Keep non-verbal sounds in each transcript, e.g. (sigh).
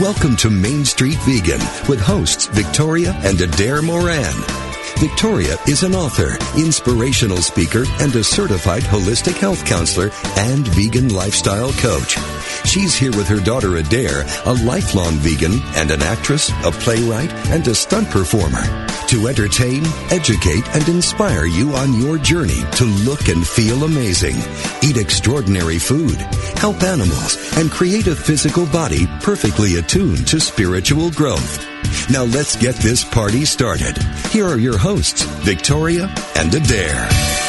Welcome to Main Street Vegan with hosts Victoria and Adair Moran. Victoria is an author, inspirational speaker, and a certified holistic health counselor and vegan lifestyle coach. She's here with her daughter Adair, a lifelong vegan and an actress, a playwright, and a stunt performer to entertain, educate, and inspire you on your journey to look and feel amazing, eat extraordinary food, help animals, and create a physical body perfectly attuned to spiritual growth. Now let's get this party started. Here are your hosts, Victoria and Adair.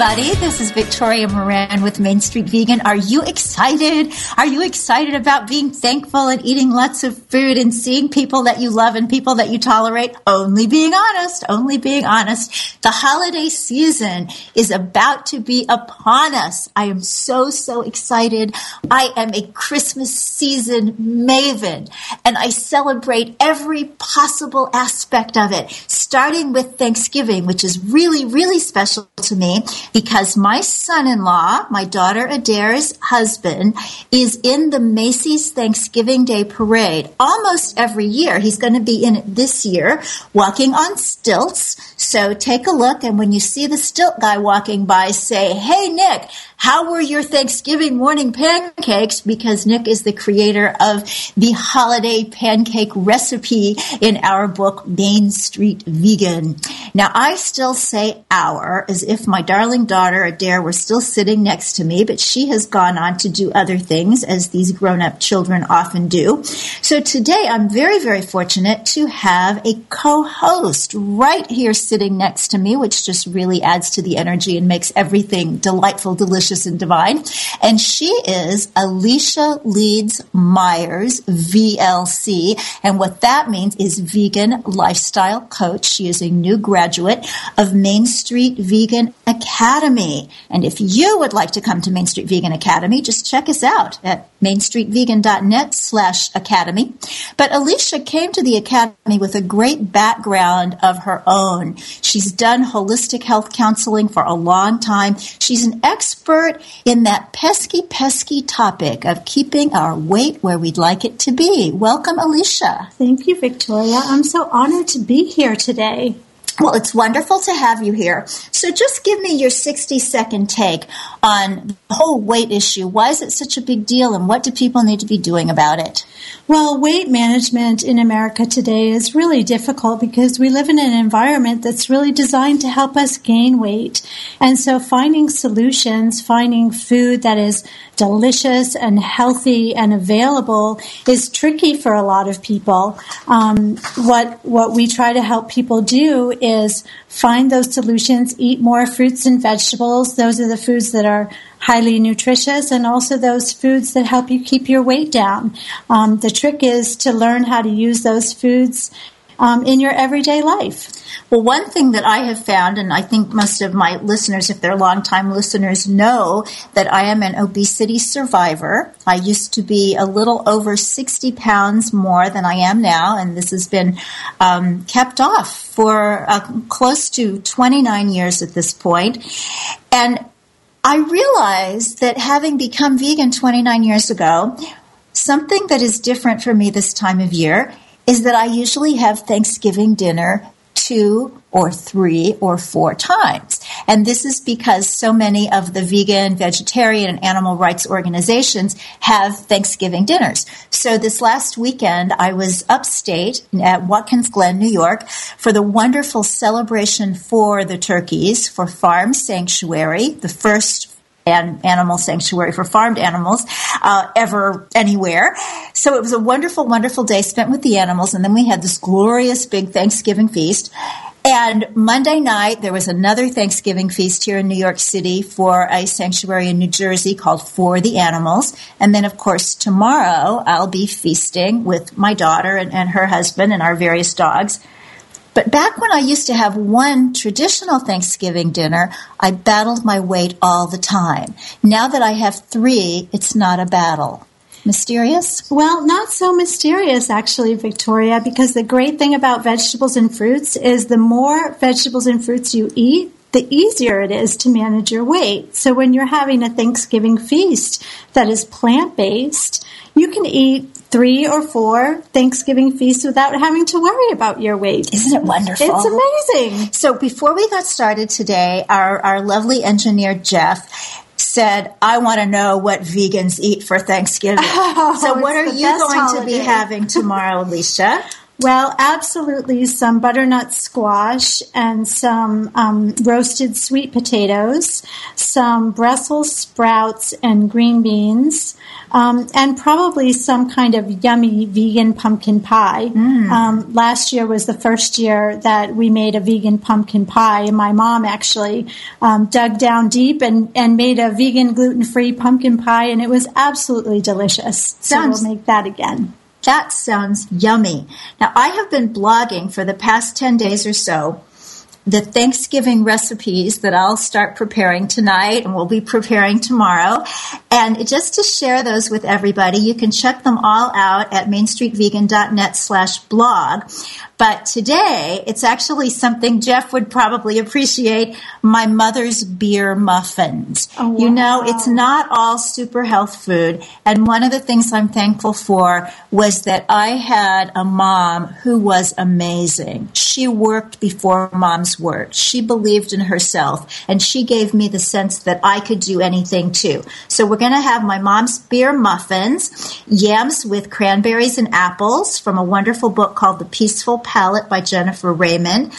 Everybody, this is Victoria Moran with Main Street Vegan. Are you excited? Are you excited about being thankful and eating lots of food and seeing people that you love and people that you tolerate? Only being honest, only being honest. The holiday season is about to be upon us. I am so, so excited. I am a Christmas season maven and I celebrate every possible aspect of it, starting with Thanksgiving, which is really, really special to me because my son-in-law, my daughter Adair's husband, is in the Macy's Thanksgiving Day Parade almost every year. He's going to be in it this year, walking on stilts. So take a look, and when you see the stilt guy walking by, say, "Hey, Nick, how were your Thanksgiving morning pancakes?" Because Nick is the creator of the holiday pancake recipe in our book Main Street Vegan. Now, I still say "our" as if my darling daughter Adair were still sitting next to me, but she has gone on to do other things as these grown up children often do. So today I'm very, very fortunate to have a co-host right here sitting next to me, which just really adds to the energy and makes everything delightful, delicious, and divine. And she is Alicia Leeds Myers, VLC. And what that means is vegan lifestyle coach. She is a new graduate of Main Street Vegan Academy. And if you would like to come to Main Street Vegan Academy, just check us out at mainstreetvegan.net slash academy. But Alicia came to the academy with a great background of her own. She's done holistic health counseling for a long time. She's an expert in that pesky, pesky topic of keeping our weight where we'd like it to be. Welcome, Alicia. Thank you, Victoria. I'm so honored to be here today. Well, it's wonderful to have you here. So just give me your 60 second take on the whole weight issue. Why is it such a big deal and what do people need to be doing about it? Well, weight management in America today is really difficult because we live in an environment that's really designed to help us gain weight. And so finding solutions, finding food that is delicious and healthy and available is tricky for a lot of people. Um, what, what we try to help people do is find those solutions, eat more fruits and vegetables. Those are the foods that are highly nutritious and also those foods that help you keep your weight down. Um, the trick is to learn how to use those foods um, in your everyday life. Well, one thing that I have found, and I think most of my listeners, if they're longtime listeners, know that I am an obesity survivor. I used to be a little over 60 pounds more than I am now, and this has been um, kept off for uh, close to 29 years at this point. And I realized that having become vegan 29 years ago, something that is different for me this time of year is that I usually have Thanksgiving dinner two or three or four times. And this is because so many of the vegan, vegetarian, and animal rights organizations have Thanksgiving dinners. So this last weekend, I was upstate at Watkins Glen, New York, for the wonderful celebration for the turkeys for Farm Sanctuary, the first an animal sanctuary for farmed animals uh, ever anywhere. So it was a wonderful, wonderful day spent with the animals, and then we had this glorious big Thanksgiving feast. And Monday night, there was another Thanksgiving feast here in New York City for a sanctuary in New Jersey called For the Animals. And then, of course, tomorrow I'll be feasting with my daughter and, and her husband and our various dogs but back when I used to have one traditional Thanksgiving dinner, I battled my weight all the time. Now that I have three, it's not a battle. Mysterious? Well, not so mysterious actually, Victoria, because the great thing about vegetables and fruits is the more vegetables and fruits you eat, the easier it is to manage your weight. So when you're having a Thanksgiving feast that is plant based, you can eat three or four Thanksgiving feasts without having to worry about your weight. Isn't it wonderful? It's amazing. So before we got started today, our, our lovely engineer Jeff said, I want to know what vegans eat for Thanksgiving. (laughs) Oh, so what are you going holiday. to be having tomorrow, Alicia? (laughs) Well, absolutely some butternut squash and some um, roasted sweet potatoes, some Brussels sprouts and green beans, um, and probably some kind of yummy vegan pumpkin pie. Mm. Um, last year was the first year that we made a vegan pumpkin pie, and my mom actually um, dug down deep and, and made a vegan gluten free pumpkin pie, and it was absolutely delicious. Sounds- so we'll make that again. That sounds yummy. Now, I have been blogging for the past 10 days or so the Thanksgiving recipes that I'll start preparing tonight and we'll be preparing tomorrow. And just to share those with everybody, you can check them all out at mainstreetvegan.net slash blog. But today, it's actually something Jeff would probably appreciate my mother's beer muffins. Oh, wow. You know, it's not all super health food. And one of the things I'm thankful for was that I had a mom who was amazing. She worked before moms worked. She believed in herself and she gave me the sense that I could do anything too. So we're going to have my mom's beer muffins, yams with cranberries and apples from a wonderful book called The Peaceful Palate by Jennifer Raymond.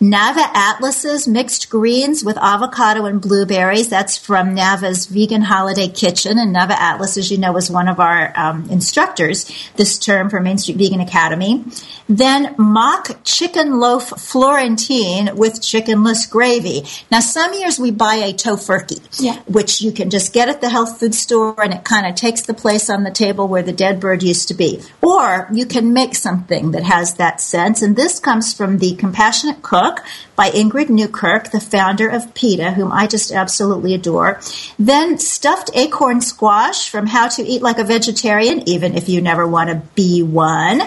Nava Atlas's mixed greens with avocado and blueberries. That's from Nava's Vegan Holiday Kitchen. And Nava Atlas, as you know, was one of our um, instructors this term for Main Street Vegan Academy. Then mock chicken loaf Florentine with chickenless gravy. Now, some years we buy a tofurkey, Yeah. which you can just get at the health food store and it kind of takes the place on the table where the dead bird used to be. Or you can make something that has that sense. And this comes from the Compassionate Cook by Ingrid Newkirk, the founder of PETA, whom I just absolutely adore. Then stuffed acorn squash from How to Eat Like a Vegetarian, even if you never want to be one.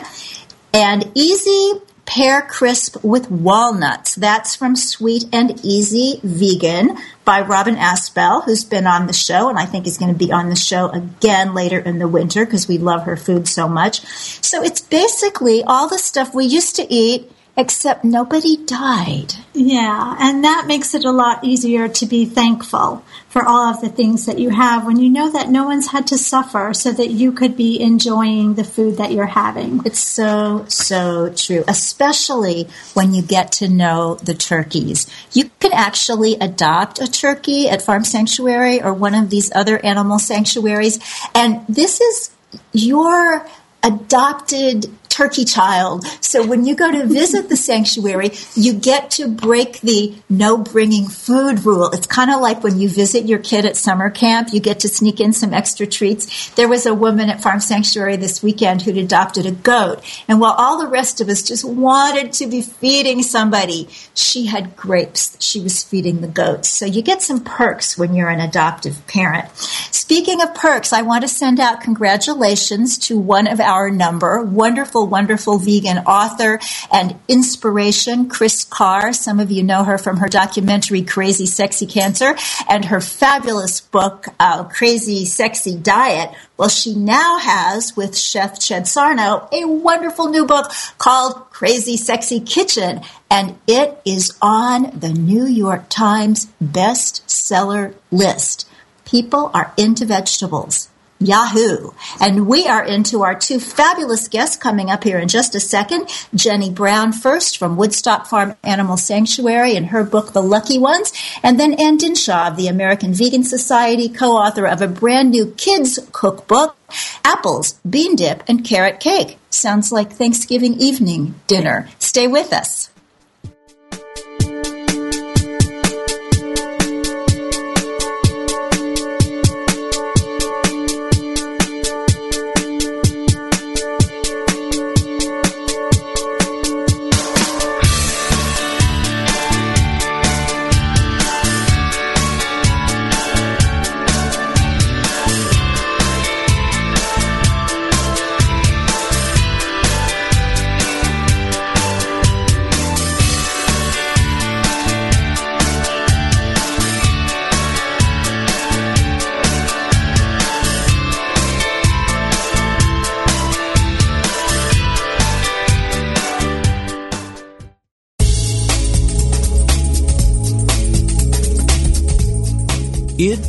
And easy pear crisp with walnuts. That's from Sweet and Easy Vegan by Robin Asbell, who's been on the show, and I think is going to be on the show again later in the winter because we love her food so much. So it's basically all the stuff we used to eat, except nobody died. Yeah, and that makes it a lot easier to be thankful for all of the things that you have when you know that no one's had to suffer so that you could be enjoying the food that you're having. It's so, so true, especially when you get to know the turkeys. You can actually adopt a turkey at Farm Sanctuary or one of these other animal sanctuaries, and this is your adopted turkey child. So when you go to visit the sanctuary, you get to break the no bringing food rule. It's kind of like when you visit your kid at summer camp, you get to sneak in some extra treats. There was a woman at Farm Sanctuary this weekend who'd adopted a goat. And while all the rest of us just wanted to be feeding somebody, she had grapes she was feeding the goats. So you get some perks when you're an adoptive parent. Speaking of perks, I want to send out congratulations to one of our number, wonderful, wonderful vegan author and inspiration, Kris Carr. Some of you know her from her documentary Crazy Sexy Cancer and her fabulous book, uh, Crazy Sexy Diet. Well, she now has with Chef Chad Sarno a wonderful new book called Crazy Sexy Kitchen, and it is on the New York Times bestseller list. People are into vegetables. Yahoo. And we are into our two fabulous guests coming up here in just a second. Jenny Brown first from Woodstock Farm Animal Sanctuary and her book, The Lucky Ones. And then Anne Dinshah of the American Vegan Society, co-author of a brand new kids cookbook, Apples, Bean Dip, and Carrot Cake. Sounds like Thanksgiving evening dinner. Stay with us.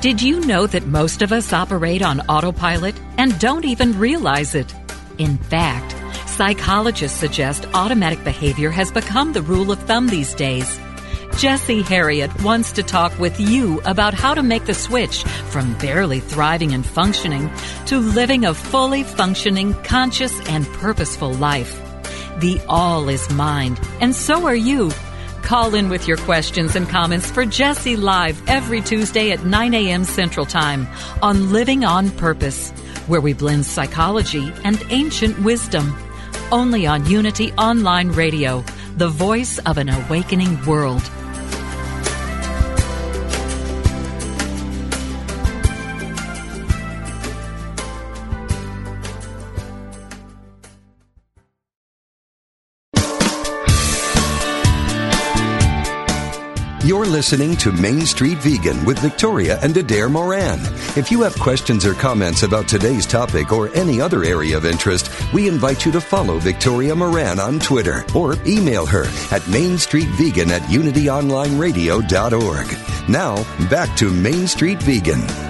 Did you know that most of us operate on autopilot and don't even realize it? In fact, psychologists suggest automatic behavior has become the rule of thumb these days. Jesse Herriott wants to talk with you about how to make the switch from barely thriving and functioning to living a fully functioning, conscious, and purposeful life. The all is mind, and so are you. Call in with your questions and comments for Jesse Live every Tuesday at 9 a.m. Central Time on Living on Purpose, where we blend psychology and ancient wisdom. Only on Unity Online Radio, the voice of an awakening world. Listening to Main Street Vegan with Victoria and Adair Moran. If you have questions or comments about today's topic or any other area of interest, we invite you to follow Victoria Moran on Twitter or email her at mainstreetvegan at unityonlineradio.org. Now, back to Main Street Vegan.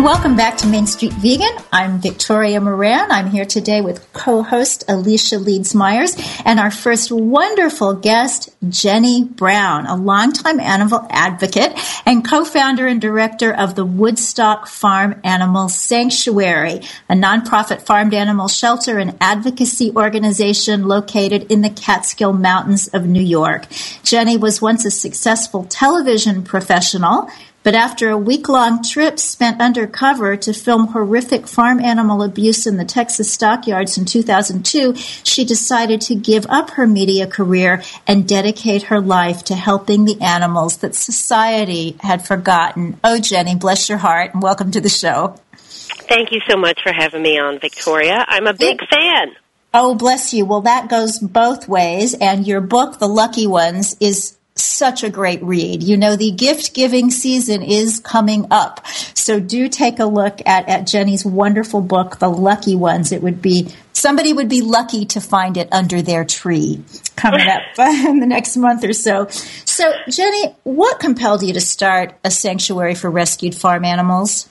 Welcome back to Main Street Vegan. I'm Victoria Moran. I'm here today with co-host Alicia Leeds Myers and our first wonderful guest, Jenny Brown, a longtime animal advocate and co-founder and director of the Woodstock Farm Animal Sanctuary, a nonprofit farmed animal shelter and advocacy organization located in the Catskill Mountains of New York. Jenny was once a successful television professional but after a week long trip spent undercover to film horrific farm animal abuse in the Texas stockyards in 2002, she decided to give up her media career and dedicate her life to helping the animals that society had forgotten. Oh, Jenny, bless your heart and welcome to the show. Thank you so much for having me on, Victoria. I'm a big fan. Oh, bless you. Well, that goes both ways. And your book, The Lucky Ones, is such a great read. You know, the gift giving season is coming up. So do take a look at, at Jenny's wonderful book, The Lucky Ones. It would be, somebody would be lucky to find it under their tree coming up (laughs) in the next month or so. So, Jenny, what compelled you to start a sanctuary for rescued farm animals?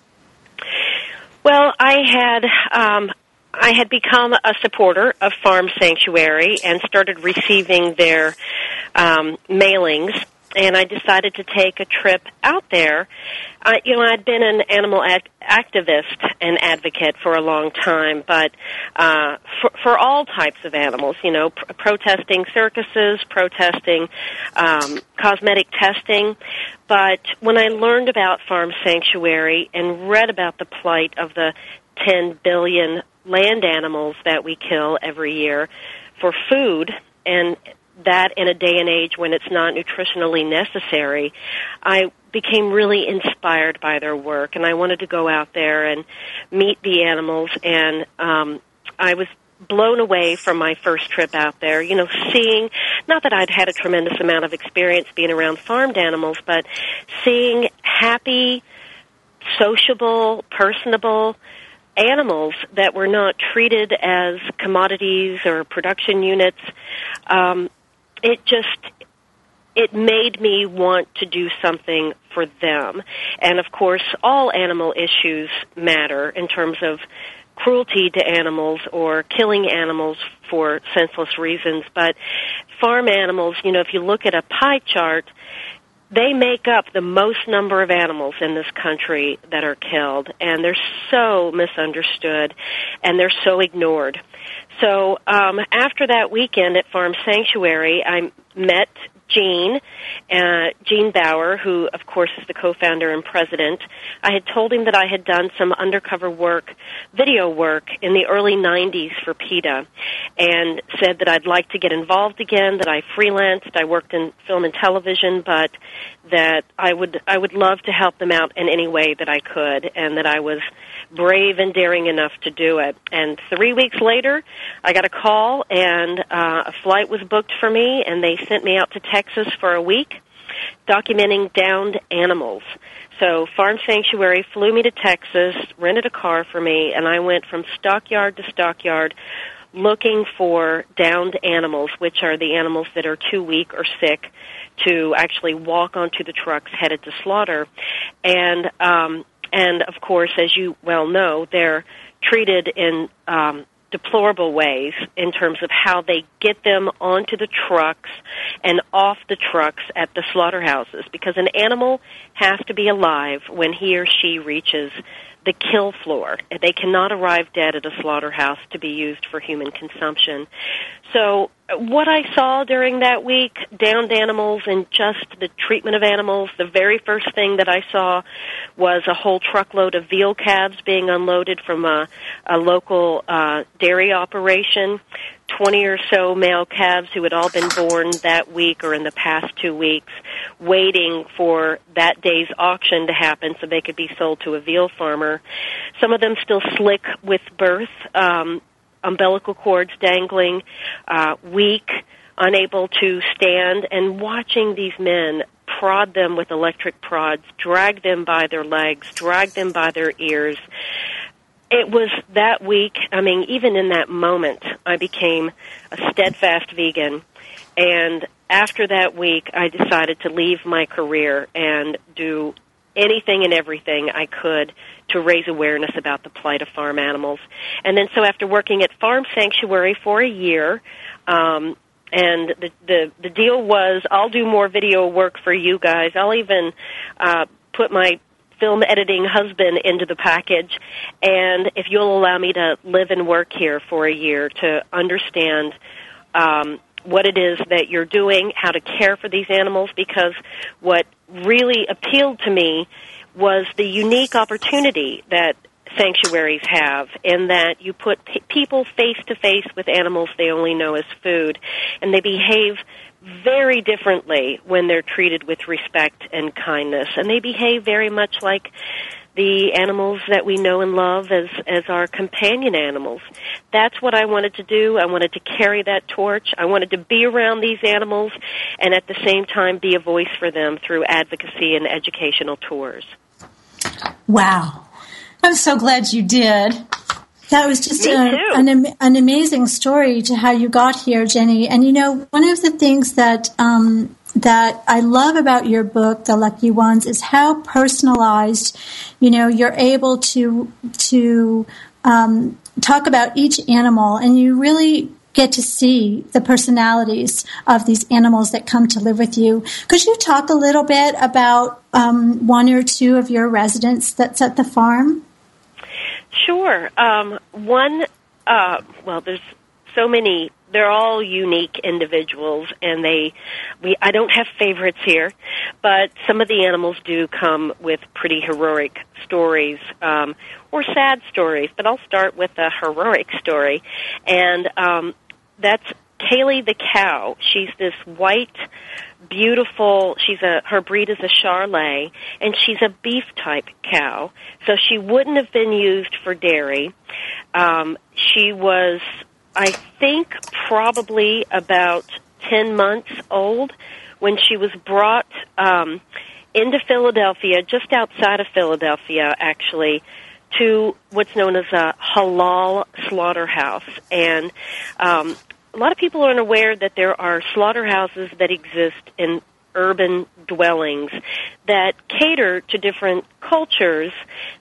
Well, I had um, I had become a supporter of Farm Sanctuary and started receiving their um, mailings. And I decided to take a trip out there. You know, I'd been an animal ad- activist and advocate for a long time, but uh, for, for all types of animals, you know, pr- protesting circuses, protesting um, cosmetic testing. But when I learned about Farm Sanctuary and read about the plight of the 10 billion land animals that we kill every year for food and that in a day and age when it's not nutritionally necessary, I became really inspired by their work and I wanted to go out there and meet the animals and um I was blown away from my first trip out there, you know, seeing not that I'd had a tremendous amount of experience being around farmed animals, but seeing happy, sociable, personable animals that were not treated as commodities or production units, um, it just it made me want to do something for them. And of course, all animal issues matter in terms of cruelty to animals or killing animals for senseless reasons. But farm animals, you know, if you look at a pie chart, they make up the most number of animals in this country that are killed, and they're so misunderstood and they're so ignored. So um, after that weekend at Farm Sanctuary, I met Gene, uh, Gene Baur, who of course is the co-founder and president. I had told him that I had done some undercover work, video work in the early 90s for PETA and said that I'd like to get involved again, that I freelanced, I worked in film and television, but that I would I would love to help them out in any way that I could and that I was brave and daring enough to do it. And three weeks later, I got a call, and uh, a flight was booked for me, and they sent me out to Texas for a week, documenting downed animals. So Farm Sanctuary flew me to Texas, rented a car for me, and I went from stockyard to stockyard looking for downed animals, which are the animals that are too weak or sick to actually walk onto the trucks headed to slaughter. And um, and of course, as you well know, they're treated in um, deplorable ways in terms of how they get them onto the trucks and off the trucks at the slaughterhouses because an animal has to be alive when he or she reaches the kill floor. They cannot arrive dead at a slaughterhouse to be used for human consumption. So what I saw during that week, downed animals and just the treatment of animals, the very first thing that I saw was a whole truckload of veal calves being unloaded from a, a local uh, dairy operation. 20 or so male calves who had all been born that week or in the past two weeks, waiting for that day's auction to happen so they could be sold to a veal farmer. Some of them still slick with birth, um, umbilical cords dangling, uh, weak, unable to stand, and watching these men prod them with electric prods, drag them by their legs, drag them by their ears. It was that week, I mean, even in that moment, I became a steadfast vegan. And after that week, I decided to leave my career and do anything and everything I could to raise awareness about the plight of farm animals. And then so after working at Farm Sanctuary for a year, um, and the, the the deal was I'll do more video work for you guys. I'll even uh, put my film editing husband into the package, and if you'll allow me to live and work here for a year to understand um, what it is that you're doing, how to care for these animals, because what really appealed to me was the unique opportunity that sanctuaries have in that you put p- people face to face with animals they only know as food and they behave very differently when they're treated with respect and kindness and they behave very much like the animals that we know and love as as our companion animals. That's what I wanted to do. I wanted to carry that torch. I wanted to be around these animals and at the same time be a voice for them through advocacy and educational tours. Wow. I'm so glad you did. That was just a, an, an amazing story to how you got here, Jenny. And you know, one of the things that um, that I love about your book, The Lucky Ones, is how personalized. You know, you're able to to um, talk about each animal, and you really get to see the personalities of these animals that come to live with you. Could you talk a little bit about um, one or two of your residents that's at the farm? Sure. Um, one, uh, well, there's so many. They're all unique individuals, and they. We I don't have favorites here, but some of the animals do come with pretty heroic stories um, or sad stories. But I'll start with a heroic story, and um, that's Kaylee the cow. She's this white beautiful she's a her breed is a charolais and she's a beef type cow. So she wouldn't have been used for dairy. Um she was i think probably about 10 months old when she was brought um into Philadelphia just outside of Philadelphia actually to what's known as a halal slaughterhouse. And um a lot of people aren't aware that there are slaughterhouses that exist in urban dwellings that cater to different cultures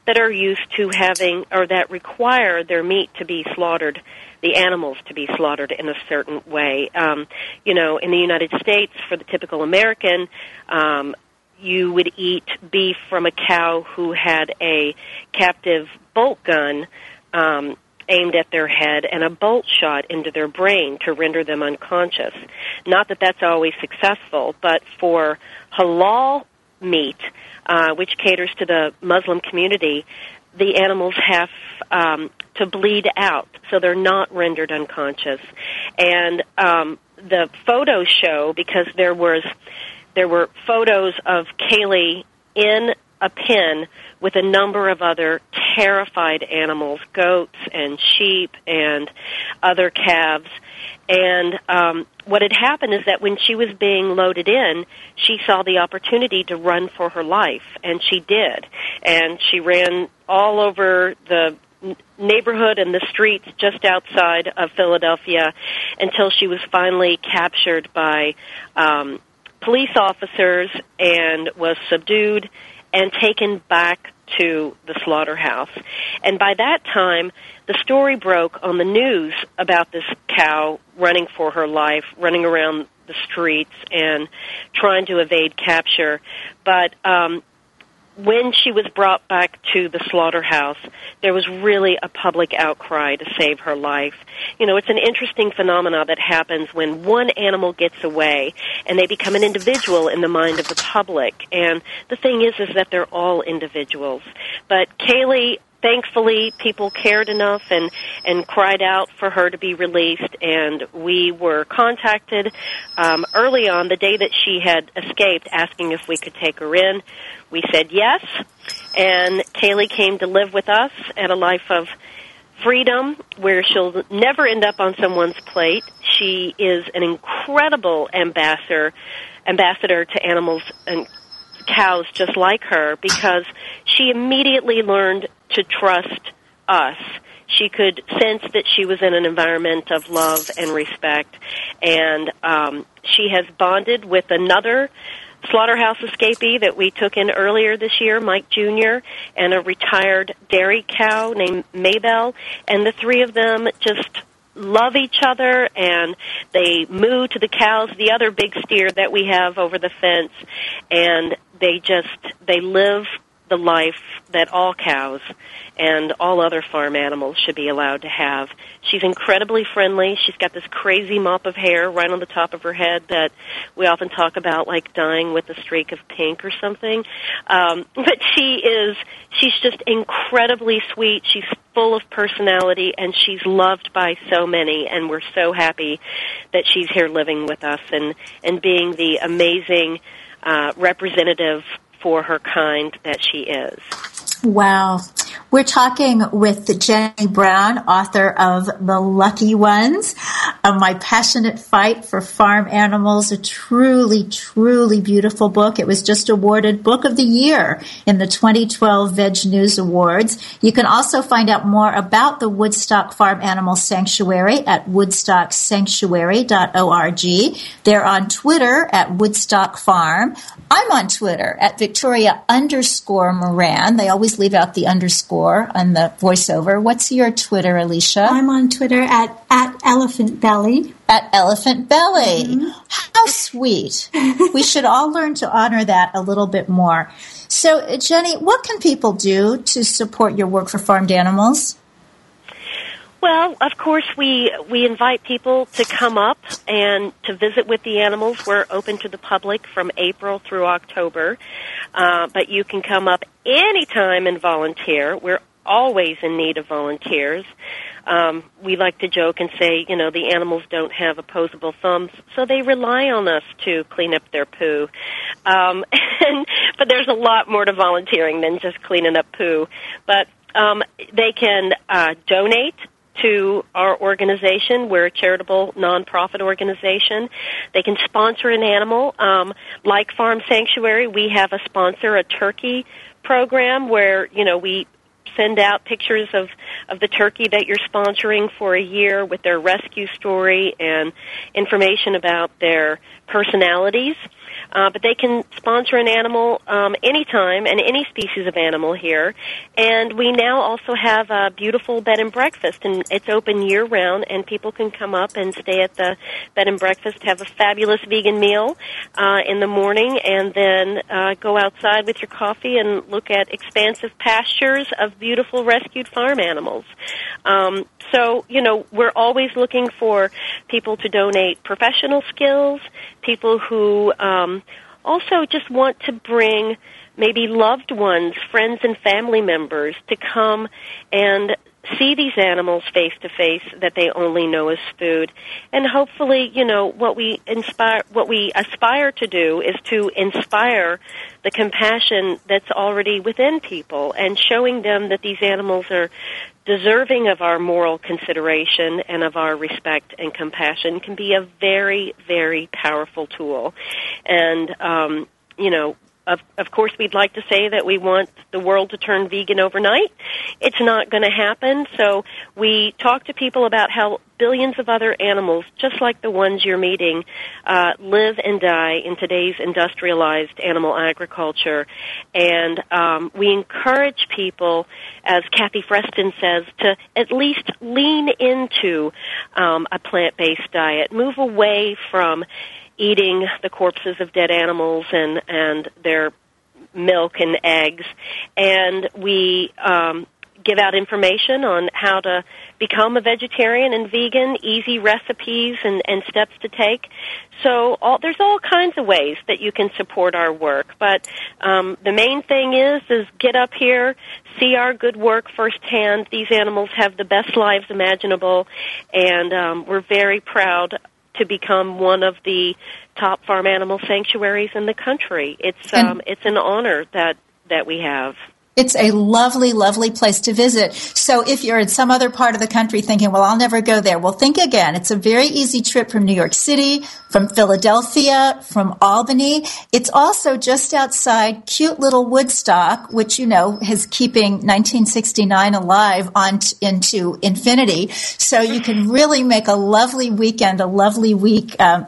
that are used to having or that require their meat to be slaughtered the animals to be slaughtered in a certain way. Um you know in the united states for the typical american um you would eat beef from a cow who had a captive bolt gun um aimed at their head and a bolt shot into their brain to render them unconscious. Not that that's always successful, but for halal meat, uh, which caters to the Muslim community, the animals have um, to bleed out, so they're not rendered unconscious. And um, the photos show because there was there were photos of Kaylee in a pen with a number of other terrified animals, goats and sheep and other calves. And um, what had happened is that when she was being loaded in, she saw the opportunity to run for her life, and she did. And she ran all over the neighborhood and the streets just outside of Philadelphia until she was finally captured by um, police officers and was subdued and taken back to the slaughterhouse. And by that time, the story broke on the news about this cow running for her life, running around the streets and trying to evade capture. But um, when she was brought back to the slaughterhouse, there was really a public outcry to save her life. You know, it's an interesting phenomenon that happens when one animal gets away and they become an individual in the mind of the public. And the thing is, is that they're all individuals. But Kaylee thankfully people cared enough and and cried out for her to be released and we were contacted um early on the day that she had escaped asking if we could take her in we said yes and Kaylee came to live with us at a life of freedom where she'll never end up on someone's plate she is an incredible ambassador ambassador to animals and cows just like her because she immediately learned to trust us. She could sense that she was in an environment of love and respect, and um, she has bonded with another slaughterhouse escapee that we took in earlier this year, Mike Jr., and a retired dairy cow named Maybell, and the three of them just love each other and they moo to the cows, the other big steer that we have over the fence, and they just they live the life that all cows and all other farm animals should be allowed to have. She's incredibly friendly. She's got this crazy mop of hair right on the top of her head that we often talk about like dying with a streak of pink or something. Um, (laughs) but she is, she's just incredibly sweet. She's full of personality and she's loved by so many and we're so happy that she's here living with us and, and being the amazing uh, representative for her kind that she is. Wow. We're talking with Jenny Brown, author of The Lucky Ones, of My Passionate Fight for Farm Animals, a truly, truly beautiful book. It was just awarded Book of the Year in the 2012 VegNews Awards. You can also find out more about the Woodstock Farm Animal Sanctuary at woodstocksanctuary.org. They're on Twitter at Woodstock Farm. I'm on Twitter at Victoria underscore Moran. They always leave out the underscore on the voiceover. What's your Twitter, Alicia? I'm on Twitter at, at Elephant Belly. At Elephant Belly. Mm-hmm. How sweet. (laughs) we should all learn to honor that a little bit more. So, Jenny, what can people do to support your work for farmed animals? Well, of course, we we invite people to come up and to visit with the animals. We're open to the public from April through October, uh, but you can come up anytime and volunteer. We're always in need of volunteers. Um, we like to joke and say, you know, the animals don't have opposable thumbs, so they rely on us to clean up their poo. Um, (laughs) and, but there's a lot more to volunteering than just cleaning up poo. But um, they can uh, donate to our organization. We're a charitable nonprofit organization. They can sponsor an animal. Um, like Farm Sanctuary, we have a sponsor, a turkey program where, you know, we send out pictures of, of the turkey that you're sponsoring for a year with their rescue story and information about their personalities. Uh, but they can sponsor an animal um, anytime and any species of animal here. And we now also have a beautiful bed and breakfast, and it's open year round, and people can come up and stay at the bed and breakfast, have a fabulous vegan meal uh, in the morning, and then uh, go outside with your coffee and look at expansive pastures of beautiful rescued farm animals. Um, so, you know, we're always looking for people to donate professional skills, people who um, also just want to bring maybe loved ones, friends and family members to come and see these animals face to face that they only know as food. And hopefully you know what we inspire what we aspire to do is to inspire the compassion that's already within people and showing them that these animals are deserving of our moral consideration and of our respect and compassion can be a very, very powerful tool. And, um, you know, of, of course, we'd like to say that we want the world to turn vegan overnight. It's not going to happen. So we talk to people about how billions of other animals, just like the ones you're meeting, uh, live and die in today's industrialized animal agriculture. And um, we encourage people, as Kathy Freston says, to at least lean into um, a plant-based diet, move away from eating the corpses of dead animals and and their milk and eggs, and we um, give out information on how to become a vegetarian and vegan, easy recipes and, and steps to take. So all, there's all kinds of ways that you can support our work. But um, the main thing is is get up here, see our good work firsthand. These animals have the best lives imaginable, and um, we're very proud to become one of the top farm animal sanctuaries in the country. It's um, it's an honor that that we have. It's a lovely, lovely place to visit. So if you're in some other part of the country thinking, well, I'll never go there, well, think again. It's a very easy trip from New York City, from Philadelphia, from Albany. It's also just outside cute little Woodstock, which, you know, is keeping 1969 alive on t- into infinity. So you can really make a lovely weekend, a lovely week, um,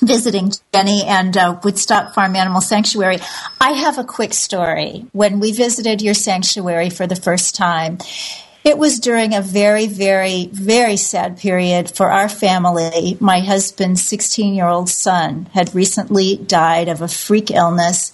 visiting Jenny and uh, Woodstock Farm Animal Sanctuary. I have a quick story. When we visited your sanctuary for the first time, it was during a very, very, very sad period for our family. My husband's 16 year old son had recently died of a freak illness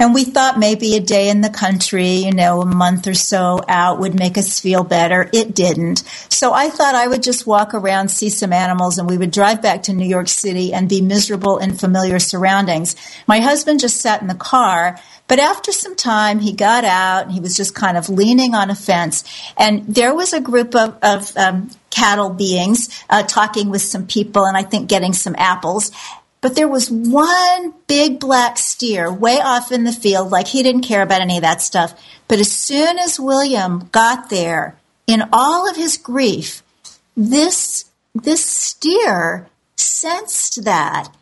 and we thought maybe a day in the country, you know, a month or so out would make us feel better. It didn't. So I thought I would just walk around, see some animals, and we would drive back to New York City and be miserable in familiar surroundings. My husband just sat in the car, but after some time, he got out and he was just kind of leaning on a fence. And there was a group of, of um, cattle beings uh, talking with some people and I think getting some apples. But there was one big black steer way off in the field, like he didn't care about any of that stuff. But as soon as William got there, in all of his grief, this, this steer sensed that,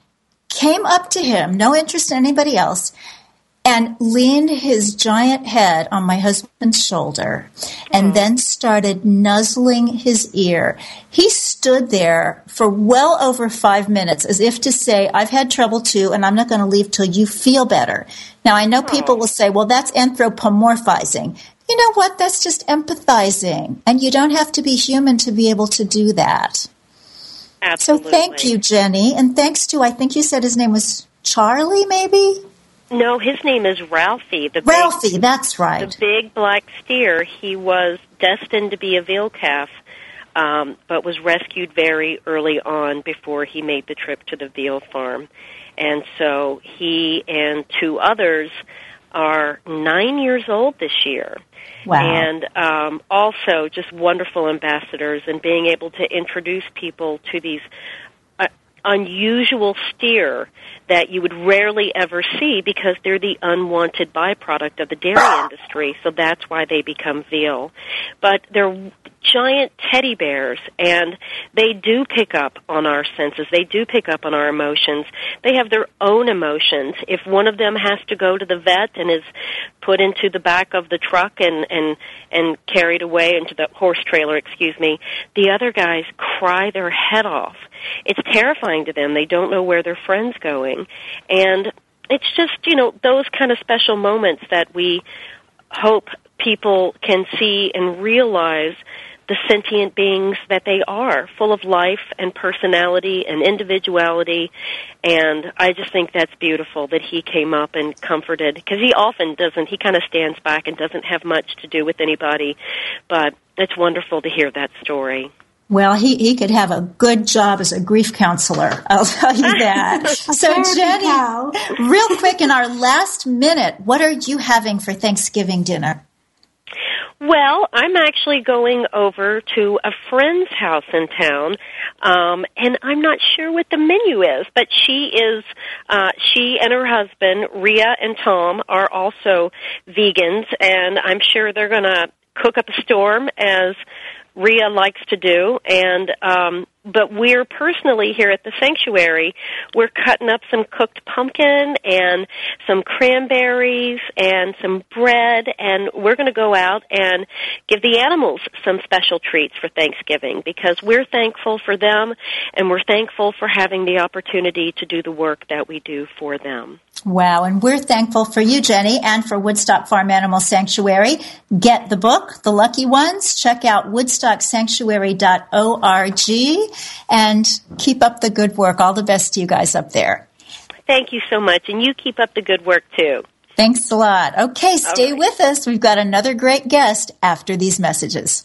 came up to him, no interest in anybody else, and leaned his giant head on my husband's shoulder and hmm. then started nuzzling his ear. He stood there for well over five minutes as if to say, I've had trouble too, and I'm not going to leave till you feel better. Now, I know people oh. will say, well, that's anthropomorphizing. You know what? That's just empathizing. And you don't have to be human to be able to do that. Absolutely. So thank you, Jenny. And thanks to, I think you said his name was Charlie, maybe? No, his name is Ralphie. The Ralphie, big, that's right. The big black steer. He was destined to be a veal calf, um, but was rescued very early on before he made the trip to the veal farm. And so he and two others are nine years old this year. Wow. And um, also just wonderful ambassadors and being able to introduce people to these unusual steer that you would rarely ever see because they're the unwanted byproduct of the dairy (coughs) industry. So that's why they become veal. But they're giant teddy bears and they do pick up on our senses. They do pick up on our emotions. They have their own emotions. If one of them has to go to the vet and is put into the back of the truck and and and carried away into the horse trailer, excuse me, the other guys cry their head off. It's terrifying to them. They don't know where their friend's going. And it's just, you know, those kind of special moments that we hope people can see and realize the sentient beings that they are, full of life and personality and individuality. And I just think that's beautiful that he came up and comforted, because he often doesn't, he kind of stands back and doesn't have much to do with anybody. But it's wonderful to hear that story. Well, he, he could have a good job as a grief counselor. (laughs) I'll tell you (laughs) that. so, Jenny, real quick in our last minute, what are you having for Thanksgiving dinner? Well, I'm actually going over to a friend's house in town, um, and I'm not sure what the menu is, but she is, uh, she and her husband, Ria and Tom, are also vegans, and I'm sure they're gonna cook up a storm as Ria likes to do, and um, but we're personally here at the sanctuary, we're cutting up some cooked pumpkin and some cranberries and some bread, and we're going to go out and give the animals some special treats for Thanksgiving because we're thankful for them and we're thankful for having the opportunity to do the work that we do for them. Wow, and we're thankful for you, Jenny, and for Woodstock Farm Animal Sanctuary. Get the book, The Lucky Ones. Check out woodstocksanctuary.org and keep up the good work. All the best to you guys up there. Thank you so much, and you keep up the good work too. Thanks a lot. Okay, stay right. with us. We've got another great guest after these messages.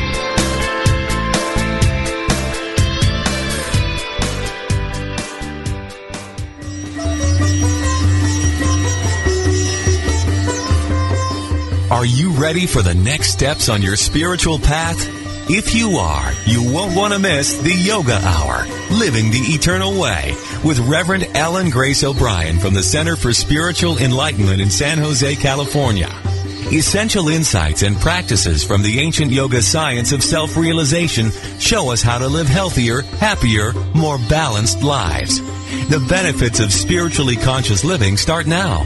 Are you ready for the next steps on your spiritual path? If you are, you won't want to miss the Yoga Hour, Living the Eternal Way, with Reverend Ellen Grace O'Brien from the Center for Spiritual Enlightenment in San Jose, California. Essential insights and practices from the ancient yoga science of self-realization show us how to live healthier, happier, more balanced lives. The benefits of spiritually conscious living start now.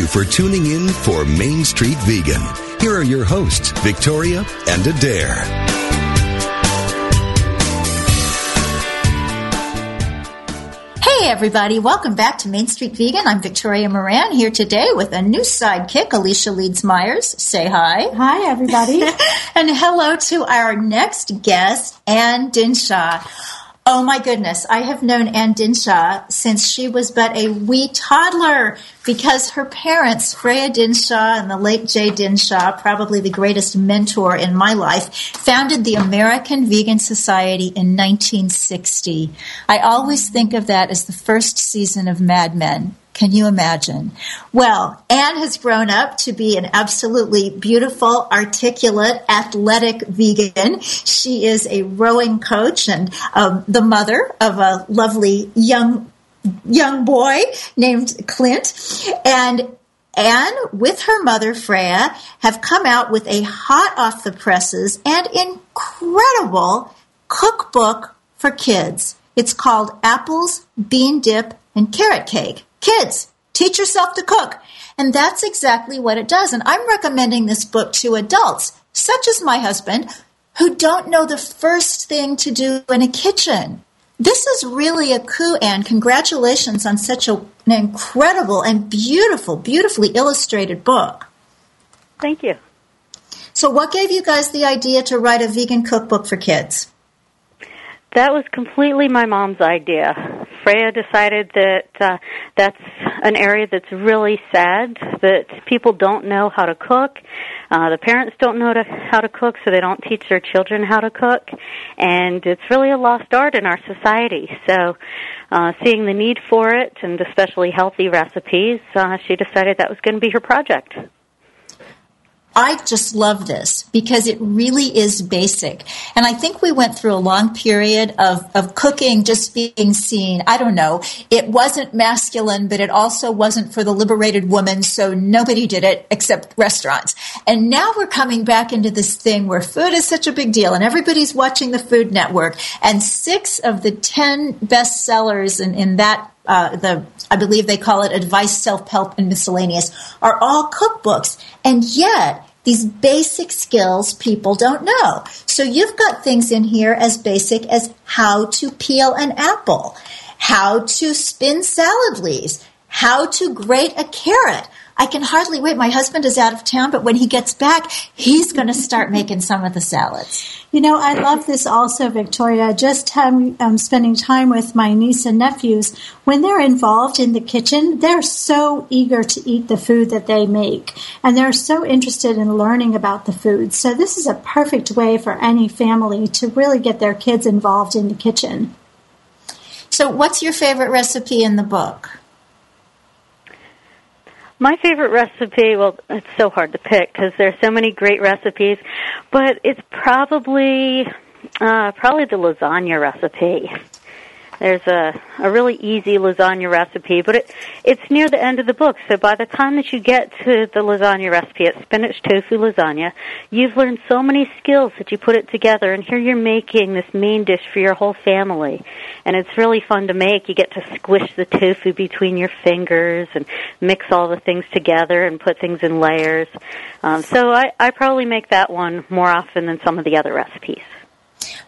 You for tuning in for Main Street Vegan. Here are your hosts, Victoria and Adair. Hey everybody, welcome back to Main Street Vegan. I'm Victoria Moran here today with a new sidekick, Alicia Leeds Myers. Say hi. Hi everybody. (laughs) and hello to our next guest, Anne Dinshah. Oh my goodness, I have known Anne Dinshah since she was but a wee toddler because her parents, Freya Dinshah and the late Jay Dinshah, probably the greatest mentor in my life, founded the American Vegan Society in 1960. I always think of that as the first season of Mad Men. Can you imagine? Well, Anne has grown up to be an absolutely beautiful, articulate, athletic vegan. She is a rowing coach and um, the mother of a lovely young young boy named Clint. And Anne, with her mother Freya, have come out with a hot off the presses and incredible cookbook for kids. It's called Apples, Bean Dip, and Carrot Cake. Kids, teach yourself to cook. And that's exactly what it does. And I'm recommending this book to adults, such as my husband, who don't know the first thing to do in a kitchen. This is really a coup, and congratulations on such a, an incredible and beautiful, beautifully illustrated book. Thank you. So, what gave you guys the idea to write a vegan cookbook for kids? That was completely my mom's idea. Freya decided that uh, that's an area that's really sad, that people don't know how to cook. Uh, the parents don't know to, how to cook, so they don't teach their children how to cook. And it's really a lost art in our society. So, uh, seeing the need for it, and especially healthy recipes, uh, she decided that was going to be her project. I just love this because it really is basic. And I think we went through a long period of, of cooking just being seen. I don't know. It wasn't masculine, but it also wasn't for the liberated woman. So nobody did it except restaurants. And now we're coming back into this thing where food is such a big deal and everybody's watching the Food Network. And six of the 10 best sellers in, in that uh, the I believe they call it advice, self help, and miscellaneous are all cookbooks, and yet these basic skills people don't know. So you've got things in here as basic as how to peel an apple, how to spin salad leaves, how to grate a carrot. I can hardly wait. My husband is out of town, but when he gets back, he's going to start making some of the salads. You know, I love this also, Victoria. Just um, um, spending time with my niece and nephews. When they're involved in the kitchen, they're so eager to eat the food that they make, and they're so interested in learning about the food. So this is a perfect way for any family to really get their kids involved in the kitchen. So, what's your favorite recipe in the book? My favorite recipe, well, it's so hard to pick because there's so many great recipes, but it's probably uh, probably the lasagna recipe. There's a, a really easy lasagna recipe, but it, it's near the end of the book. So by the time that you get to the lasagna recipe, it's spinach tofu lasagna, you've learned so many skills that you put it together, and here you're making this main dish for your whole family. And it's really fun to make. You get to squish the tofu between your fingers and mix all the things together and put things in layers. Um, so I, I probably make that one more often than some of the other recipes.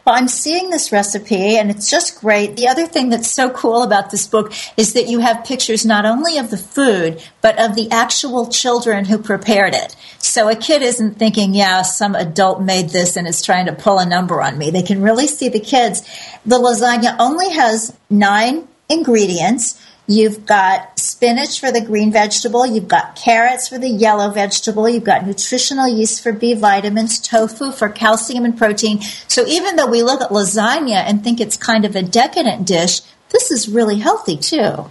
Well, I'm seeing this recipe and it's just great. The other thing that's so cool about this book is that you have pictures not only of the food, but of the actual children who prepared it. So a kid isn't thinking, yeah, some adult made this and is trying to pull a number on me. They can really see the kids. The lasagna only has nine ingredients. You've got spinach for the green vegetable. You've got carrots for the yellow vegetable. You've got nutritional yeast for B vitamins, tofu for calcium and protein. So even though we look at lasagna and think it's kind of a decadent dish, this is really healthy too.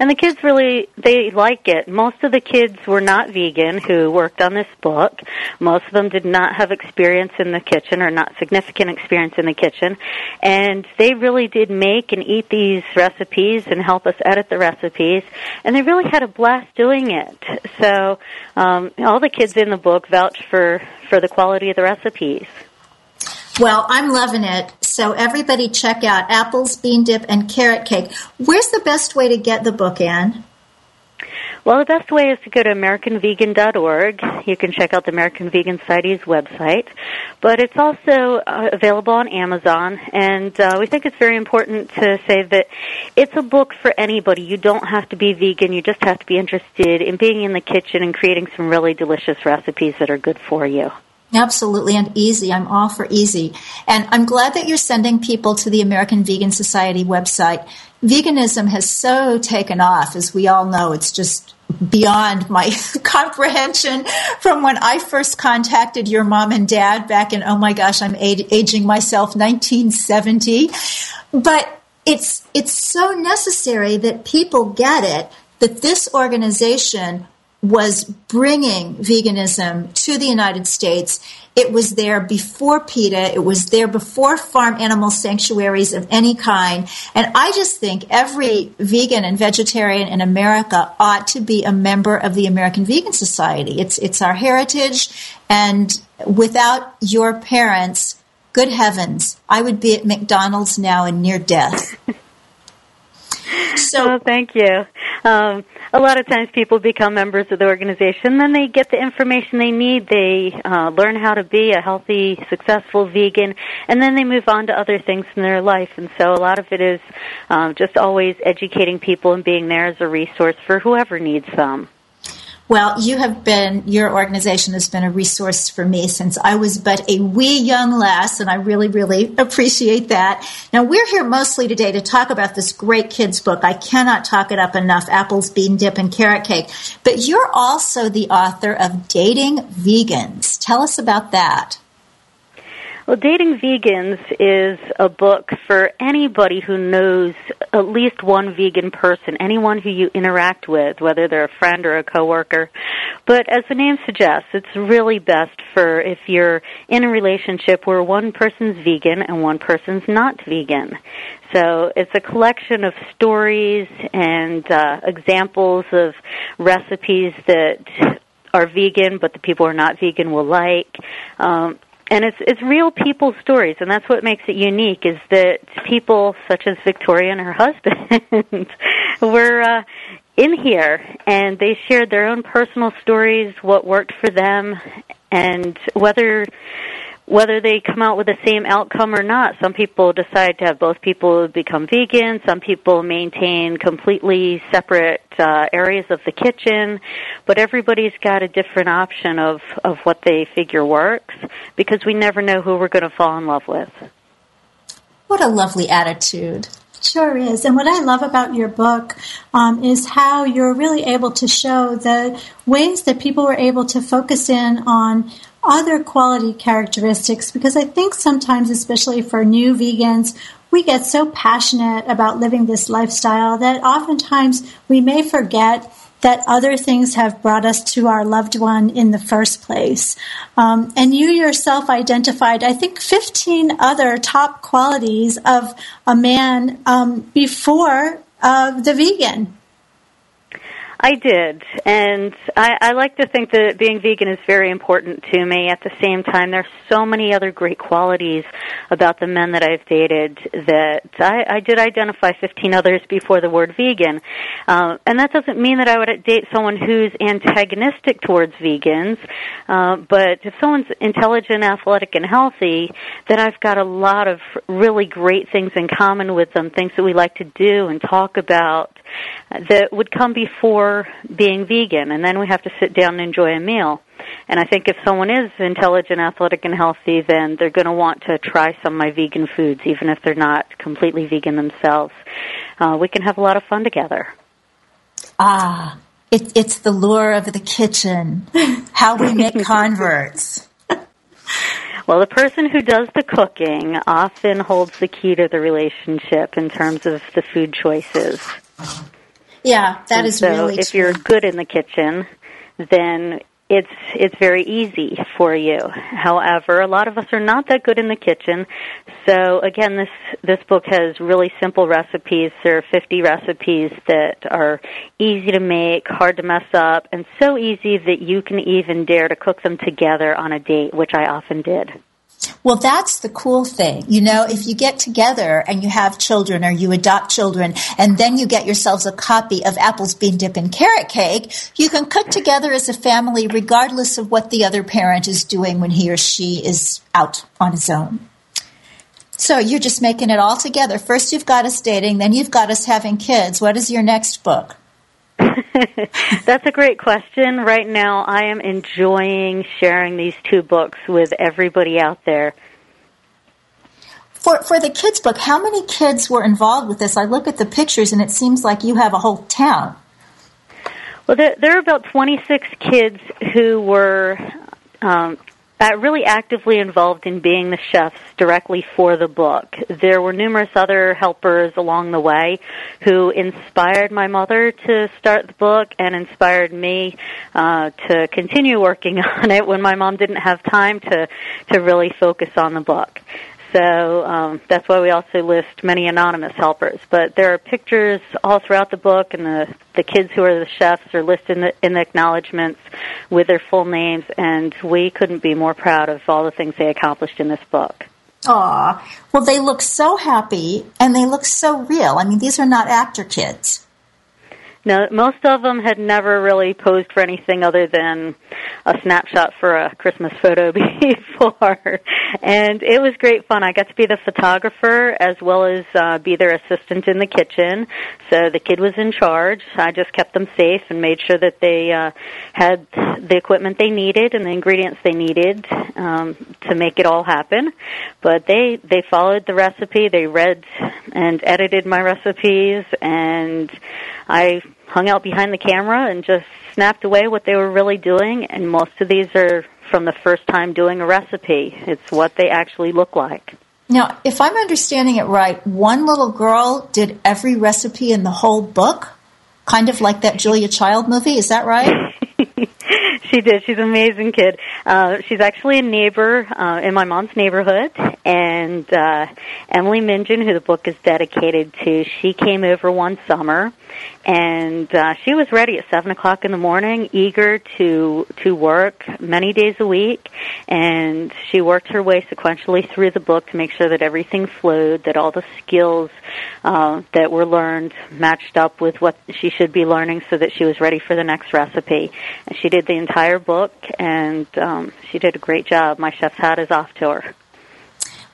And the kids really they like it. Most of the kids were not vegan who worked on this book. Most of them did not have experience in the kitchen or not significant experience in the kitchen. And they really did make and eat these recipes and help us edit the recipes. And they really had a blast doing it. So um, all the kids in the book vouch for for the quality of the recipes. Well, I'm loving it. So everybody check out apples, bean dip, and carrot cake. Where's the best way to get the book, Anne? Well, the best way is to go to AmericanVegan.org. You can check out the American Vegan Society's website. But it's also uh, available on Amazon, and uh, we think it's very important to say that it's a book for anybody. You don't have to be vegan, you just have to be interested in being in the kitchen and creating some really delicious recipes that are good for you. Absolutely, and easy. I'm all for easy. And I'm glad that you're sending people to the American Vegan Society website. Veganism has so taken off, as we all know. It's just beyond my (laughs) comprehension from when I first contacted your mom and dad back in, oh my gosh, I'm aging myself, 1970. But it's, it's so necessary that people get it that this organization was bringing veganism to the United States. It was there before PETA. It was there before farm animal sanctuaries of any kind. And I just think every vegan and vegetarian in America ought to be a member of the American Vegan Society. It's, it's our heritage. And without your parents, good heavens, I would be at McDonald's now in near death. (laughs) So, oh, thank you. Um, a lot of times people become members of the organization, then they get the information they need. They uh, learn how to be a healthy, successful vegan, and then they move on to other things in their life. And so a lot of it is um, just always educating people and being there as a resource for whoever needs them. Well, you have been, your organization has been a resource for me since I was but a wee young lass, and I really, really appreciate that. Now, we're here mostly today to talk about this great kids book. I cannot talk it up enough Apples, Bean Dip, and Carrot Cake. But you're also the author of Dating Vegans. Tell us about that. Well, Dating Vegans is a book for anybody who knows at least one vegan person, anyone who you interact with, whether they're a friend or a coworker. But as the name suggests, it's really best for if you're in a relationship where one person's vegan and one person's not vegan. So it's a collection of stories and uh, examples of recipes that are vegan, but the people who are not vegan will like. Um, and it's it's real people's stories and that's what makes it unique is that people such as Victoria and her husband (laughs) were uh in here and they shared their own personal stories what worked for them and whether whether they come out with the same outcome or not. Some people decide to have both people become vegan. Some people maintain completely separate uh, areas of the kitchen. But everybody's got a different option of, of what they figure works because we never know who we're going to fall in love with. What a lovely attitude. Sure is. And what I love about your book um, is how you're really able to show the ways that people were able to focus in on other quality characteristics because I think sometimes, especially for new vegans, we get so passionate about living this lifestyle that oftentimes we may forget that other things have brought us to our loved one in the first place. Um, and you yourself identified, I think, 15 other top qualities of a man um, before uh, the vegan. I did, and I, I like to think that being vegan is very important to me. At the same time, there's so many other great qualities about the men that I've dated that I, I did identify 15 others before the word vegan, uh, and that doesn't mean that I would date someone who's antagonistic towards vegans. Uh, but if someone's intelligent, athletic, and healthy, then I've got a lot of really great things in common with them, things that we like to do and talk about that would come before being vegan, and then we have to sit down and enjoy a meal. And I think if someone is intelligent, athletic, and healthy, then they're going to want to try some of my vegan foods, even if they're not completely vegan themselves. Uh, we can have a lot of fun together. Ah, it, it's the lure of the kitchen. (laughs) How we make (laughs) converts. Well, the person who does the cooking often holds the key to the relationship in terms of the food choices. Yeah, that and is so really if true. you're good in the kitchen, then it's it's very easy for you. However, a lot of us are not that good in the kitchen. So again, this this book has really simple recipes. There are 50 recipes that are easy to make, hard to mess up, and so easy that you can even dare to cook them together on a date, which I often did. Well, that's the cool thing. You know, if you get together and you have children or you adopt children and then you get yourselves a copy of Apple's Bean Dip and Carrot Cake, you can cook together as a family regardless of what the other parent is doing when he or she is out on his own. So you're just making it all together. First you've got us dating, then you've got us having kids. What is your next book? (laughs) That's a great question. Right now, I am enjoying sharing these two books with everybody out there. For for the kids book, how many kids were involved with this? I look at the pictures and it seems like you have a whole town. Well, there, there are about 26 kids who were um, uh, really actively involved in being the chefs directly for the book. There were numerous other helpers along the way who inspired my mother to start the book and inspired me uh, to continue working (laughs) on it when my mom didn't have time to to really focus on the book. So um, that's why we also list many anonymous helpers. But there are pictures all throughout the book, and the the kids who are the chefs are listed in the, in the acknowledgments with their full names. And we couldn't be more proud of all the things they accomplished in this book. Aw, well, they look so happy and they look so real. I mean, these are not actor kids. Most of them had never really posed for anything other than a snapshot for a Christmas photo (laughs) before, and it was great fun. I got to be the photographer as well as uh, be their assistant in the kitchen. So the kid was in charge. I just kept them safe and made sure that they uh, had the equipment they needed and the ingredients they needed um, to make it all happen. But they they followed the recipe. They read and edited my recipes and I hung out behind the camera and just snapped away what they were really doing. And most of these are from the first time doing a recipe. It's what they actually look like. Now, if I'm understanding it right, one little girl did every recipe in the whole book, kind of like that Julia Child movie. Is that right? (laughs) (laughs) she did. She's an amazing kid. Uh, she's actually a neighbor uh, in my mom's neighborhood, and uh, Emily Minjin, who the book is dedicated to, she came over one summer, and uh, she was ready at seven o'clock in the morning, eager to to work many days a week, and she worked her way sequentially through the book to make sure that everything flowed, that all the skills uh, that were learned matched up with what she should be learning, so that she was ready for the next recipe. And she did the entire book, and um, she did a great job. My chef's hat is off to her.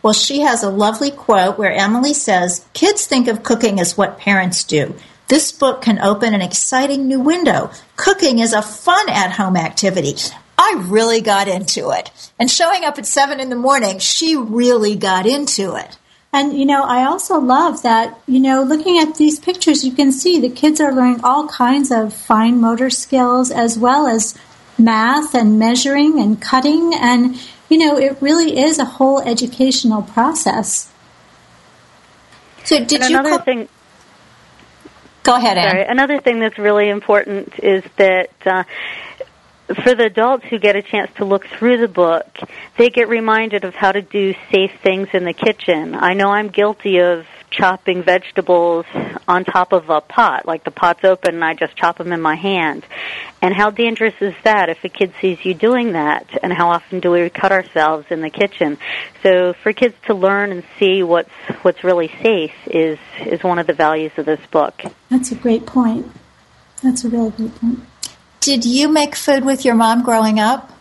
Well, she has a lovely quote where Emily says, Kids think of cooking as what parents do. This book can open an exciting new window. Cooking is a fun at home activity. I really got into it. And showing up at seven in the morning, she really got into it. And, you know, I also love that, you know, looking at these pictures, you can see the kids are learning all kinds of fine motor skills as well as math and measuring and cutting. And, you know, it really is a whole educational process. So, did and you another cook? thing? Go ahead, Anne. Sorry. Another thing that's really important is that uh, for the adults who get a chance to look through the book, they get reminded of how to do safe things in the kitchen. I know I'm guilty of chopping vegetables on top of a pot, like the pot's open and I just chop them in my hand. And how dangerous is that if a kid sees you doing that? And how often do we cut ourselves in the kitchen? So for kids to learn and see what's what's really safe is is one of the values of this book. That's a great point. That's a really great point. Did you make food with your mom growing up?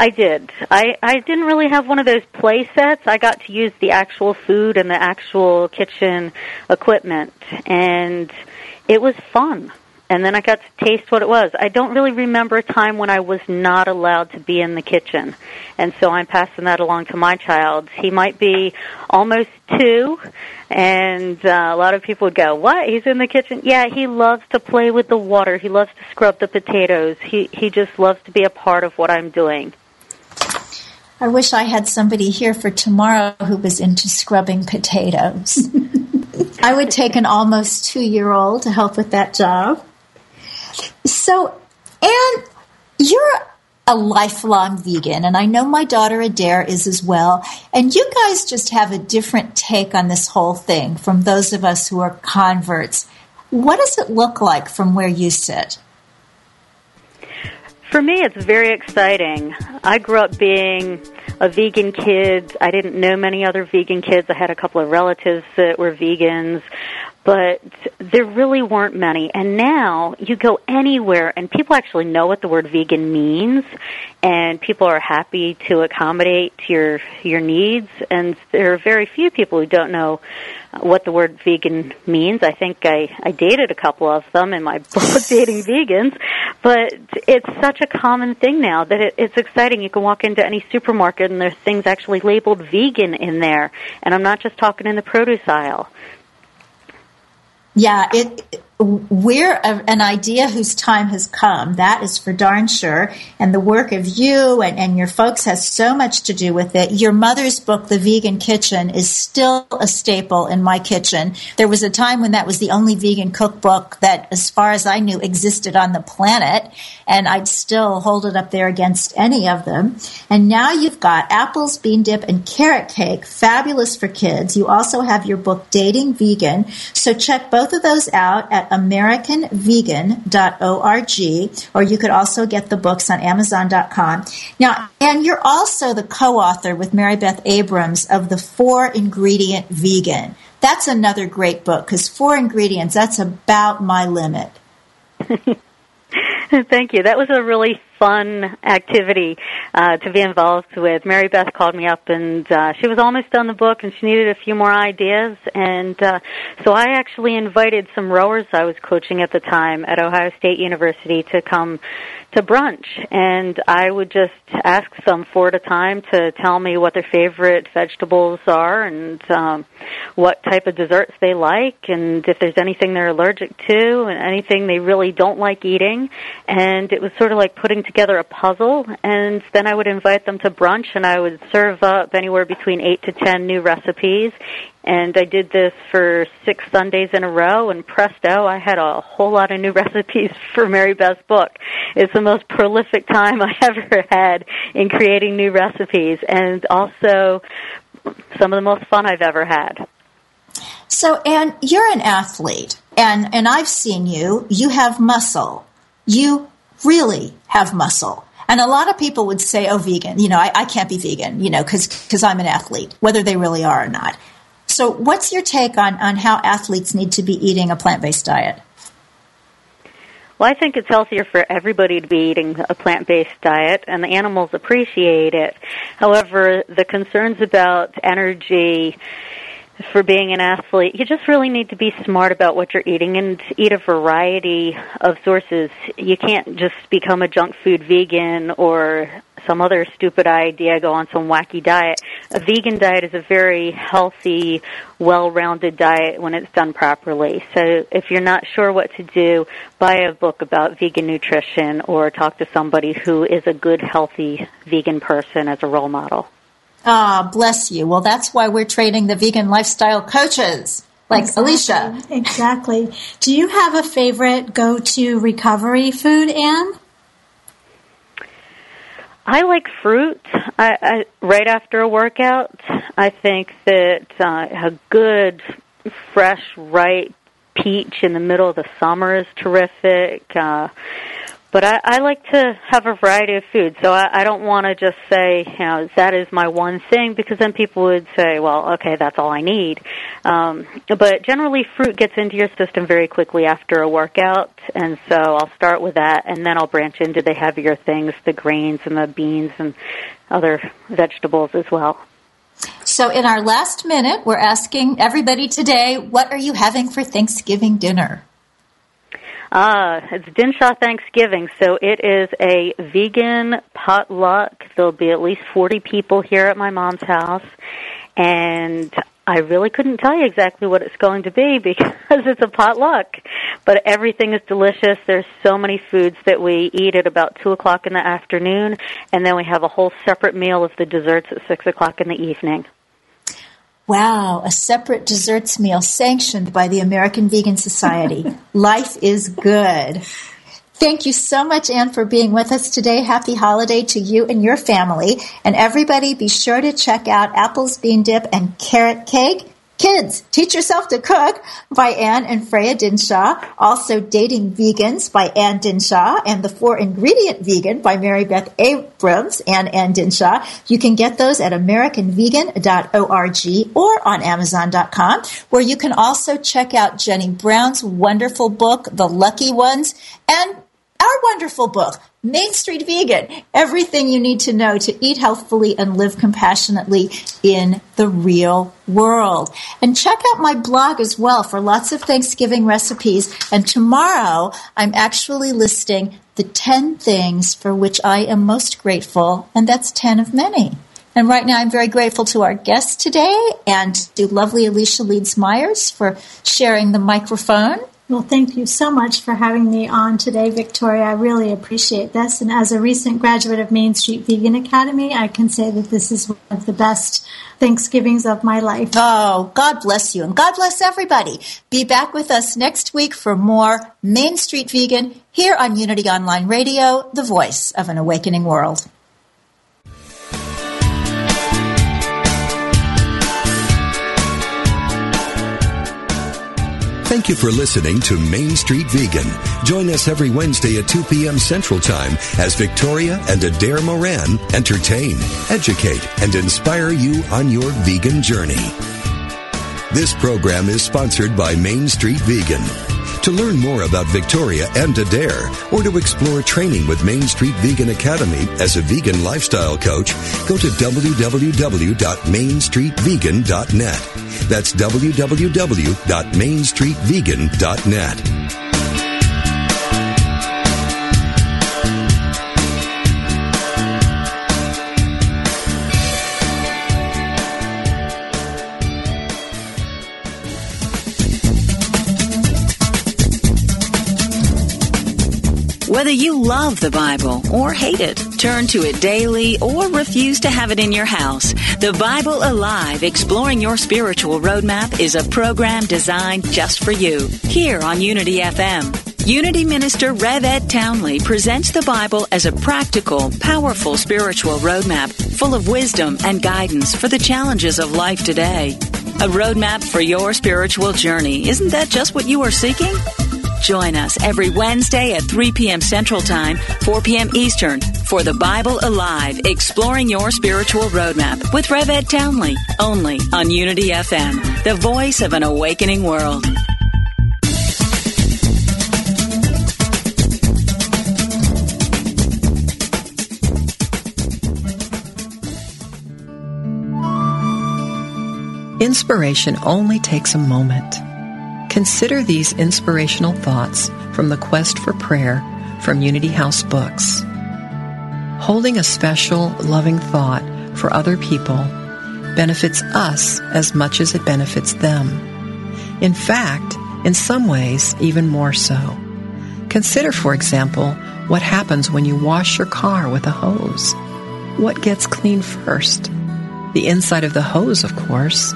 I did. I, I didn't really have one of those play sets. I got to use the actual food and the actual kitchen equipment, and it was fun. And then I got to taste what it was. I don't really remember a time when I was not allowed to be in the kitchen. And so I'm passing that along to my child. He might be almost two, and uh, a lot of people would go, "What? He's in the kitchen?" Yeah, he loves to play with the water. He loves to scrub the potatoes. He he just loves to be a part of what I'm doing. I wish I had somebody here for tomorrow who was into scrubbing potatoes. (laughs) I would take an almost two year old to help with that job. So, Anne, you're a lifelong vegan, and I know my daughter Adair is as well. And you guys just have a different take on this whole thing from those of us who are converts. What does it look like from where you sit? For me, it's very exciting. I grew up being a vegan kid. I didn't know many other vegan kids. I had a couple of relatives that were vegans, but there really weren't many. And now you go anywhere and people actually know what the word vegan means and people are happy to accommodate your your needs and there are very few people who don't know what the word vegan means. I think I, I dated a couple of them in my (laughs) book, Dating Vegans, but it's such a common thing now that it, it's exciting. You can walk into any supermarket and there's things actually labeled vegan in there. And I'm not just talking in the produce aisle. Yeah, it we're a, an idea whose time has come. That is for darn sure. And the work of you and, and your folks has so much to do with it. Your mother's book, The Vegan Kitchen, is still a staple in my kitchen. There was a time when that was the only vegan cookbook that, as far as I knew, existed on the planet. And I'd still hold it up there against any of them. And now you've got apples, bean dip, and carrot cake. Fabulous for kids. You also have your book, Dating Vegan. So check both of those out at americanvegan.org, or you could also get the books on amazon.com. Now, and you're also the co-author with Maribeth Abrams of the Four Ingredient Vegan. That's another great book because four ingredients, that's about my limit. (laughs) (laughs) Thank you. That was a really fun activity uh, to be involved with. Maribeth called me up, and uh, she was almost done the book, and she needed a few more ideas. And uh, so I actually invited some rowers I was coaching at the time at Ohio State University to come to brunch, and I would just ask them four at a time to tell me what their favorite vegetables are and um, what type of desserts they like, and if there's anything they're allergic to, and anything they really don't like eating. And it was sort of like putting together a puzzle, and then I would invite them to brunch, and I would serve up anywhere between eight to ten new recipes. And I did this for six Sundays in a row, and presto, I had a whole lot of new (laughs) recipes for Maribeth's book. It's the most prolific time (laughs) I ever had in creating new recipes, and also some of the most fun I've ever had. So, Anne, you're an athlete, and, and I've seen you. You have muscle. You really have muscle. And a lot of people would say, oh, vegan, you know, I, I can't be vegan, you know, because I'm an athlete, whether they really are or not. So, what's your take on, on how athletes need to be eating a plant based diet? Well, I think it's healthier for everybody to be eating a plant based diet, and the animals appreciate it. However, the concerns about energy for being an athlete, you just really need to be smart about what you're eating and eat a variety of sources. You can't just become a junk food vegan or some other stupid idea, go on some wacky diet. A vegan diet is a very healthy, well-rounded diet when it's done properly. So if you're not sure what to do, buy a book about vegan nutrition or talk to somebody who is a good, healthy vegan person as a role model. Ah, bless you. Well, that's why we're training the vegan lifestyle coaches like exactly. Alicia. Exactly. Do you have a favorite go to recovery food, Anne? I like fruit. I, I right after a workout, I think that uh, a good, fresh, ripe peach in the middle of the summer is terrific. Uh, but I, I like to have a variety of food, so I, I don't want to just say, you know, that is my one thing, because then people would say, well, okay, that's all I need. Um, but generally, fruit gets into your system very quickly after a workout, and so I'll start with that, and then I'll branch into the heavier things, the grains and the beans and other vegetables as well. So, in our last minute, we're asking everybody today, what are you having for Thanksgiving dinner? Ah, it's Dinshah Thanksgiving, so it is a vegan potluck. There'll be at least 40 people here at my mom's house, and I really couldn't tell you exactly what it's going to be (laughs) because it's a potluck. But everything is delicious. There's so many foods that we eat at about 2 o'clock in the afternoon, and then we have a whole separate meal of the desserts at 6 o'clock in the evening. Wow, a separate desserts meal sanctioned by the American Vegan Society. (laughs) Life is good. Thank you so much, Anne, for being with us today. Happy holiday to you and your family. And everybody, be sure to check out Apple's Bean Dip and Carrot Cake Kids, Teach Yourself to Cook by Anne and Freya Dinshah. Also Dating Vegans by Anne Dinshah and The Four Ingredient Vegan by Maribeth Abrams and Anne Dinshah. You can get those at americanvegan.org or on amazon.com where you can also check out Jenny Brown's wonderful book, The Lucky Ones, and our wonderful book, Main Street Vegan, everything you need to know to eat healthfully and live compassionately in the real world. And check out my blog as well for lots of Thanksgiving recipes. And tomorrow I'm actually listing the 10 things for which I am most grateful, and that's 10 of many. And right now, I'm very grateful to our guest today and to lovely Alicia Leeds Myers for sharing the microphone. Well, thank you so much for having me on today, Victoria. I really appreciate this. And as a recent graduate of Main Street Vegan Academy, I can say that this is one of the best Thanksgivings of my life. Oh, God bless you and God bless everybody. Be back with us next week for more Main Street Vegan here on Unity Online Radio, the voice of an awakening world. Thank you for listening to Main Street Vegan. Join us every Wednesday at 2 p.m. Central Time as Victoria and Adair Moran entertain, educate, and inspire you on your vegan journey. This program is sponsored by Main Street Vegan. To learn more about Victoria and Adair, or to explore training with Main Street Vegan Academy as a vegan lifestyle coach, go to www.mainstreetvegan.net. That's www.mainstreetvegan.net. Whether you love the Bible or hate it, turn to it daily or refuse to have it in your house, The Bible Alive Exploring Your Spiritual Roadmap is a program designed just for you here on Unity FM. Unity Minister Rev Ed Townley presents the Bible as a practical, powerful spiritual roadmap full of wisdom and guidance for the challenges of life today. A roadmap for your spiritual journey. Isn't that just what you are seeking? Join us every Wednesday at 3 p.m. Central Time, 4 p.m. Eastern for the Bible Alive, exploring your spiritual roadmap with Rev Ed Townley, only on Unity FM, the voice of an awakening world. Inspiration only takes a moment. Consider these inspirational thoughts from the Quest for Prayer from Unity House Books. Holding a special, loving thought for other people benefits us as much as it benefits them. In fact, in some ways, even more so. Consider, for example, what happens when you wash your car with a hose. What gets clean first? The inside of the hose, of course,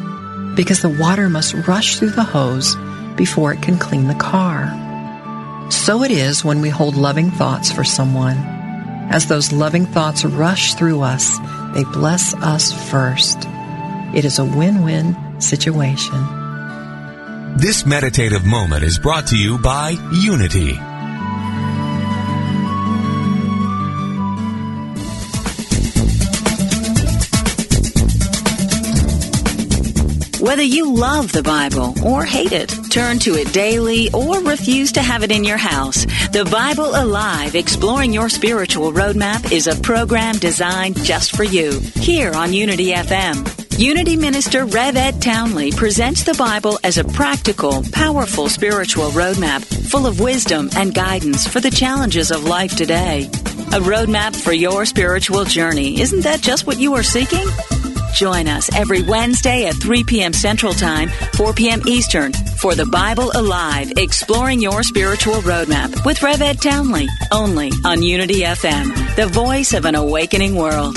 because the water must rush through the hose before it can clean the car. So it is when we hold loving thoughts for someone. As those loving thoughts rush through us, they bless us first. It is a win-win situation. This meditative moment is brought to you by Unity. Whether you love the Bible or hate it, turn to it daily or refuse to have it in your house, The Bible Alive Exploring Your Spiritual Roadmap is a program designed just for you here on Unity FM. Unity Minister Rev Ed Townley presents the Bible as a practical, powerful spiritual roadmap full of wisdom and guidance for the challenges of life today. A roadmap for your spiritual journey. Isn't that just what you are seeking? Join us every Wednesday at 3 p.m. Central Time, 4 p.m. Eastern for the Bible Alive, exploring your spiritual roadmap with Rev Ed Townley, only on Unity FM, the voice of an awakening world.